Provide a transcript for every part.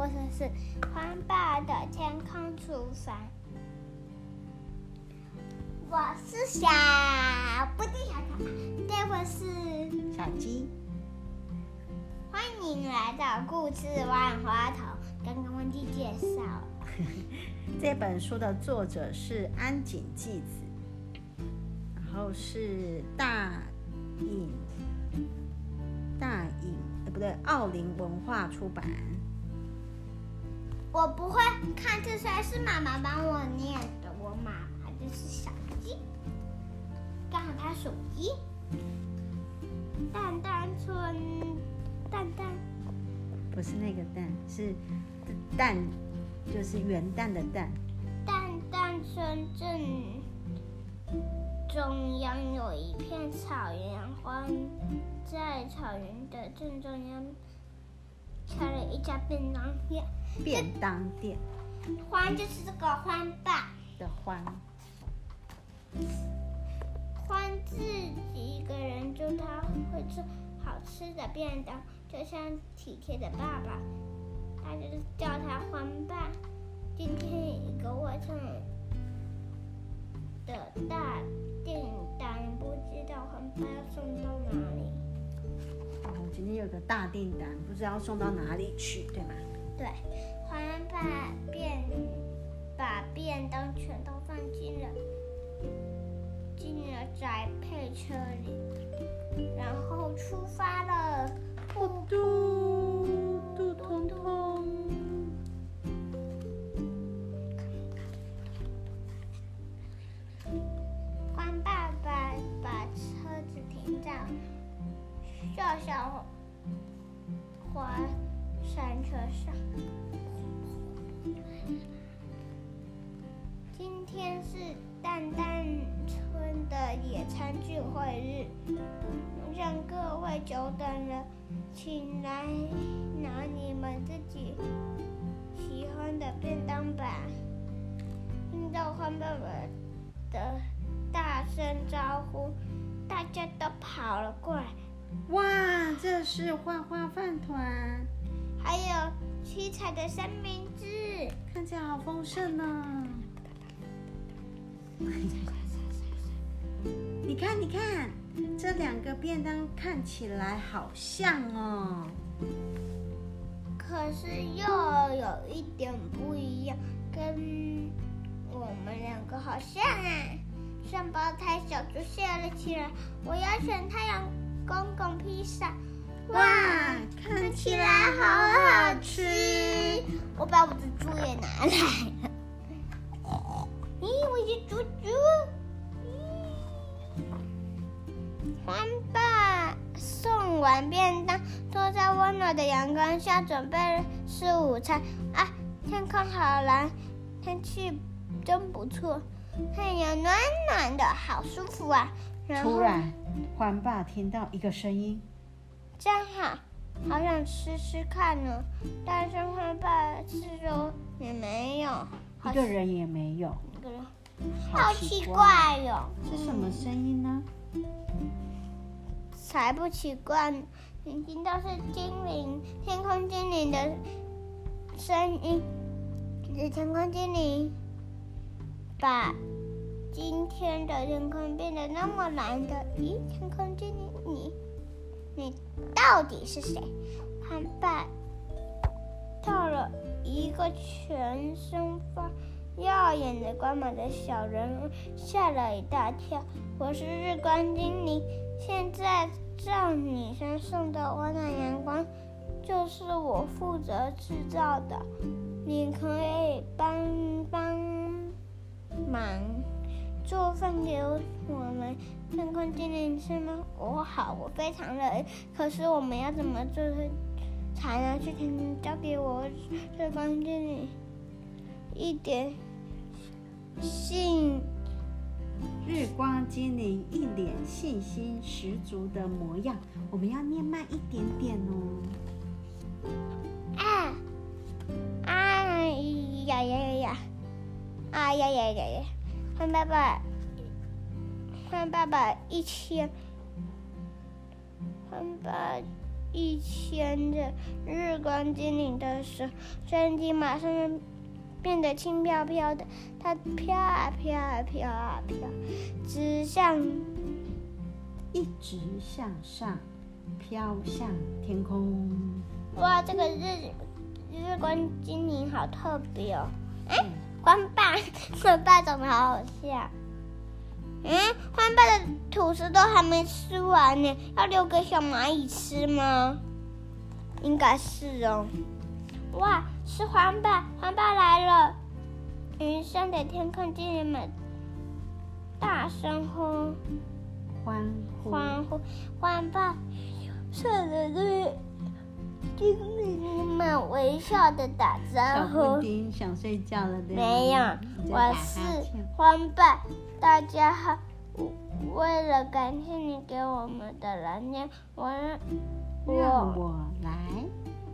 故事是《欢爸的天空厨房》。我是小布丁小可，这位是小鸡。欢迎来到故事万花筒。刚刚忘记介绍了，这本书的作者是安井纪子，然后是大影大影，呃，不对，奥林文化出版。我不会看这些，是妈妈帮我念的。我妈妈就是小鸡，刚好她属鸡。蛋蛋村，蛋蛋，不是那个蛋，是蛋，就是元旦的蛋。蛋蛋村正中央有一片草原，荒在草原的正中央开了一家便当店。便当店，欢就是这个欢爸的欢，欢自己一个人住，他会做好吃的便当，就像体贴的爸爸，他就是叫他欢爸。今天有一个外送的大订单，不知道欢爸要送到哪里。哦，今天有个大订单，不知道要送到哪里去，对吗？对，欢爸便把便当全都放进了进了宅配车里，然后出发了。嘟嘟嘟嘟嘟。欢爸爸把车子停在小小花山车上。今天是蛋蛋村的野餐聚会日，让各位久等了，请来拿你们自己喜欢的便当吧。听到欢爸爸的大声招呼，大家都跑了过来。哇，这是画画饭团。还有七彩的三明治，看起来好丰盛呢、啊。你看，你看，这两个便当看起来好像哦，可是又有一点不一样，跟我们两个好像啊。双胞胎小，猪笑了起来。我要选太阳公公披萨。哇，看起来好好吃！我把我的猪也拿来了。咦，我的猪猪！欢爸送完便当，坐在温暖的阳光下，准备吃午餐。啊，天空好蓝，天气真不错，太阳暖暖的，好舒服啊！突然，欢爸听到一个声音。真好，好想吃吃看呢。但是欢爸四周也没有，一个人也没有。一个人，好奇怪哟、哦！是什么声音呢？才不奇怪，你听到是精灵，天空精灵的声音。是天空精灵把今天的天空变得那么蓝的。咦，天空精灵你？你到底是谁？欢爸到了一个全身发耀眼的光芒的小人，吓了一大跳。我是日光精灵，现在照你身上的温暖阳光，就是我负责制造的。你可以帮帮忙。做饭给我们天空精灵吃吗？哦，好，我非常乐意。可是我们要怎么做才能去天空？交给我日光精灵一点信。日光精灵一脸信心十足的模样。我们要念慢一点点哦。啊！哎呀呀呀呀！哎呀呀呀呀！欢爸爸，欢爸爸一千，欢爸一牵着日光精灵的手，身体马上变得轻飘飘的。它飘啊飘啊飘啊飘，直向一直向上飘向天空。哇，这个日日光精灵好特别哦！哎，欢爸，欢爸长得好好笑。嗯，欢爸的吐司都还没吃完呢，要留给小蚂蚁吃吗？应该是哦。哇，是欢爸，欢爸来了！云上的天空精灵们大声呼欢呼欢呼，欢爸上的对精灵们微笑的打招呼。小布丁想睡觉了，对吗？没有，我是欢爸。大家好，为了感谢你给我们的能量，我我让我来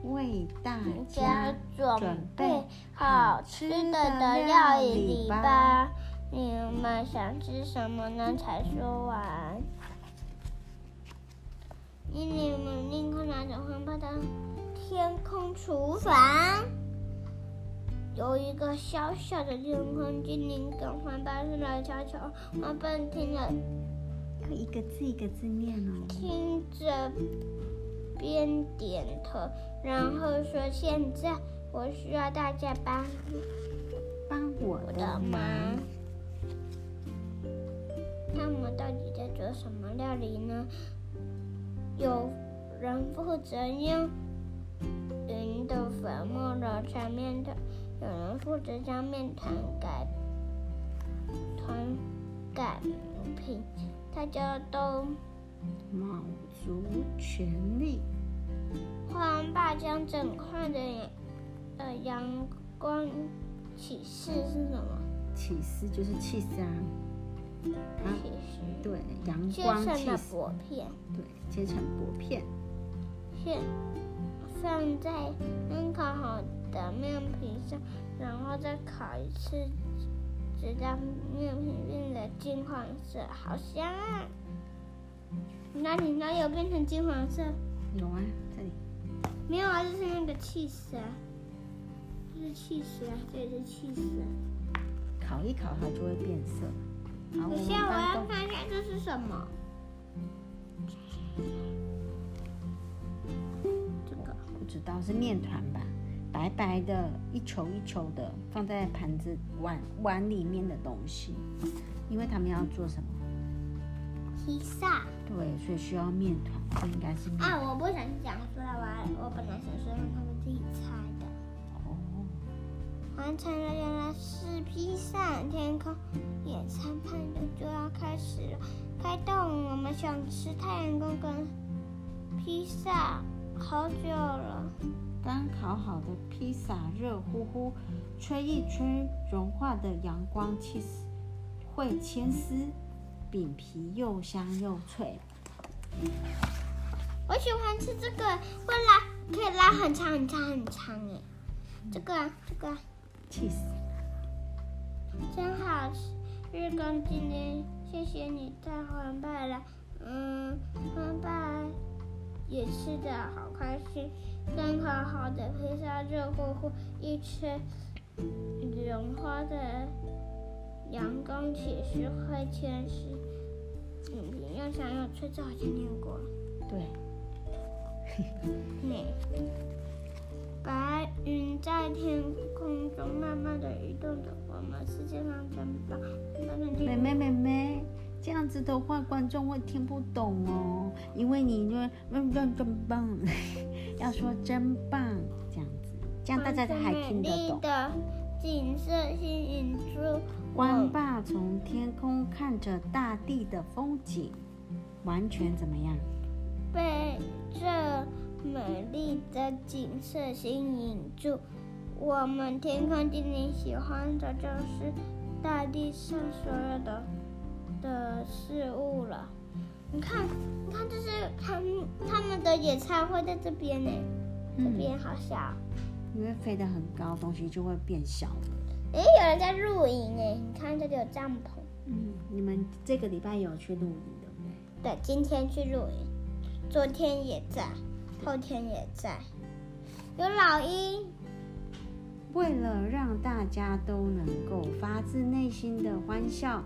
为大家准备好吃的的料理吧。你们想吃什么呢？才说完。精灵们立刻拿着黄包到天空厨房。有一个小小的天空精灵跟欢爸是来悄悄，欢爸听了，要一个字一个字念哦。听着，边点头，然后说：“现在我需要大家帮帮我的忙。他们到底在做什么料理呢？有人负责用云的粉末揉成面团。”有人负责将面团改团擀平，大家都卯足全力。欢爸将整块的呃阳光启示是什么？启示就是起司啊。对，阳光成薄片。对，切成薄片。片放在刚烤好的面皮上，然后再烤一次，直到面皮变得金黄色，好香啊！哪里哪有变成金黄色？有啊，这里。没有啊，就是那个起司啊，这是起司啊，这是起司啊。烤一烤它就会变色。等下我要看一下这是什么。这个不知道是面团吧？白白的，一球一球的，放在盘子碗碗里面的东西，因为他们要做什么？披萨。对，所以需要面团，这应该是。啊，我不想讲出来，我我本来想说让他们自己。完成了，原来是披萨。天空野餐派对就要开始了，开动！我们想吃太阳公公披萨好久了。刚烤好的披萨热乎乎，吹一吹，融化的阳光起司会牵丝，饼皮又香又脆。我喜欢吃这个，会拉，可以拉很长很长很长哎。这个啊，这个起司真好吃。日光精灵，谢谢你带黄爸了。嗯，黄爸也吃的好开心。刚烤好的披萨热乎乎，一吃融化的阳光起司会牵丝，嗯，又香又脆，这好像念过。对。你 白云在天空中慢慢的移动着，我们世界上真棒。妹妹妹妹。这样子的话，观众会听不懂哦，因为你说嗯真真棒，要说真棒这样子，这样大家才还听得懂。景色吸引住欢爸从天空看着大地的风景，完全怎么样？被这美丽的景色吸引住。我们天空精灵喜欢的就是大地上所有的。的事物了，你看，你看，这是他们他们的野餐会在这边呢，这边好小，因为飞得很高，东西就会变小。哎，有人在露营哎，你看这里有帐篷。嗯，你们这个礼拜有去露营对不对？对，今天去露营，昨天也在。后天也在。有老鹰。为了让大家都能够发自内心的欢笑，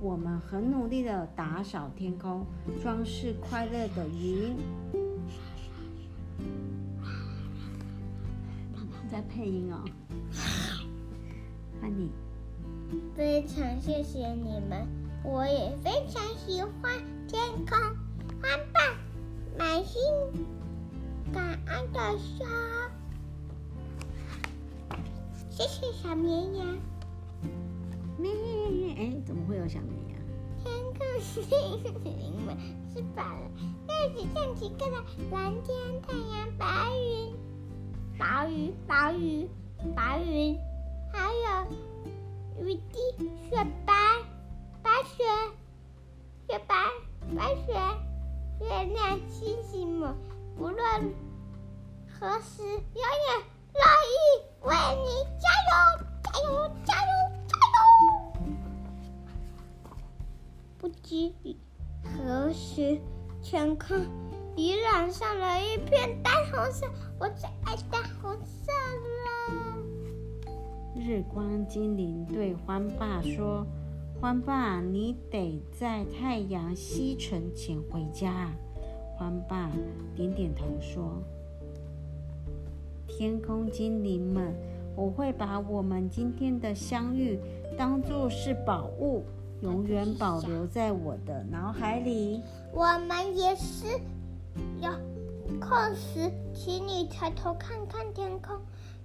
我们很努力的打扫天空，装饰快乐的云。在配音哦，欢迎。非常谢谢你们，我也非常喜欢天空，欢爸，满心感恩的说，谢谢小绵羊。咩？哎，怎么会有小绵羊？天空是你们吃饱了，日子像几个的蓝天、太阳、白云。白云、白云、白云，还有雨滴、雪白、白雪、雪白、白雪、月亮、星星们，不论何时，永远乐意为你加油、加油、加油、加油！不知何时，天空已染上了一片淡红色。我最爱淡红色了。日光精灵对欢爸说：“欢爸，你得在太阳西沉前回家。”欢爸点点头说：“天空精灵们，我会把我们今天的相遇当作是宝物，永远保留在我的脑海里。”我们也是有。空时，请你抬头看看天空。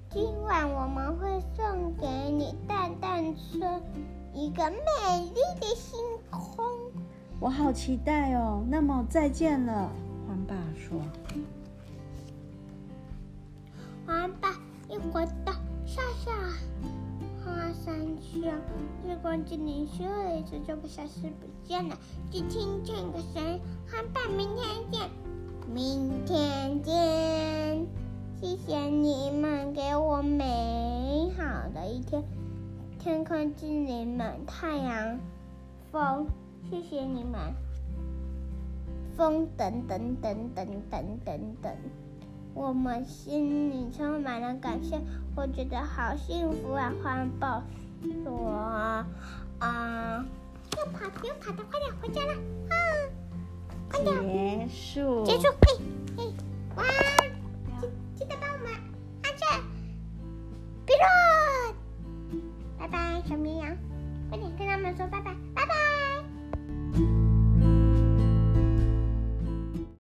今晚我们会送给你蛋蛋村一个美丽的星空。我好期待哦！那么再见了，欢爸说。欢爸一会儿到笑笑花山丘，日光精灵咻的一声就不消失不见了。只听见一个声音：欢爸，明天见。明天见，谢谢你们给我美好的一天。天空精灵们，太阳，风，谢谢你们。风等等等等等等等，我们心里充满了感谢。我觉得好幸福啊！环保说：“啊，要跑不用跑的，快点回家了啊！”结束。结束。嘿，嘿，哇！记记得帮我们按赞。比如，拜拜，小绵羊，快点跟他们说拜拜拜拜。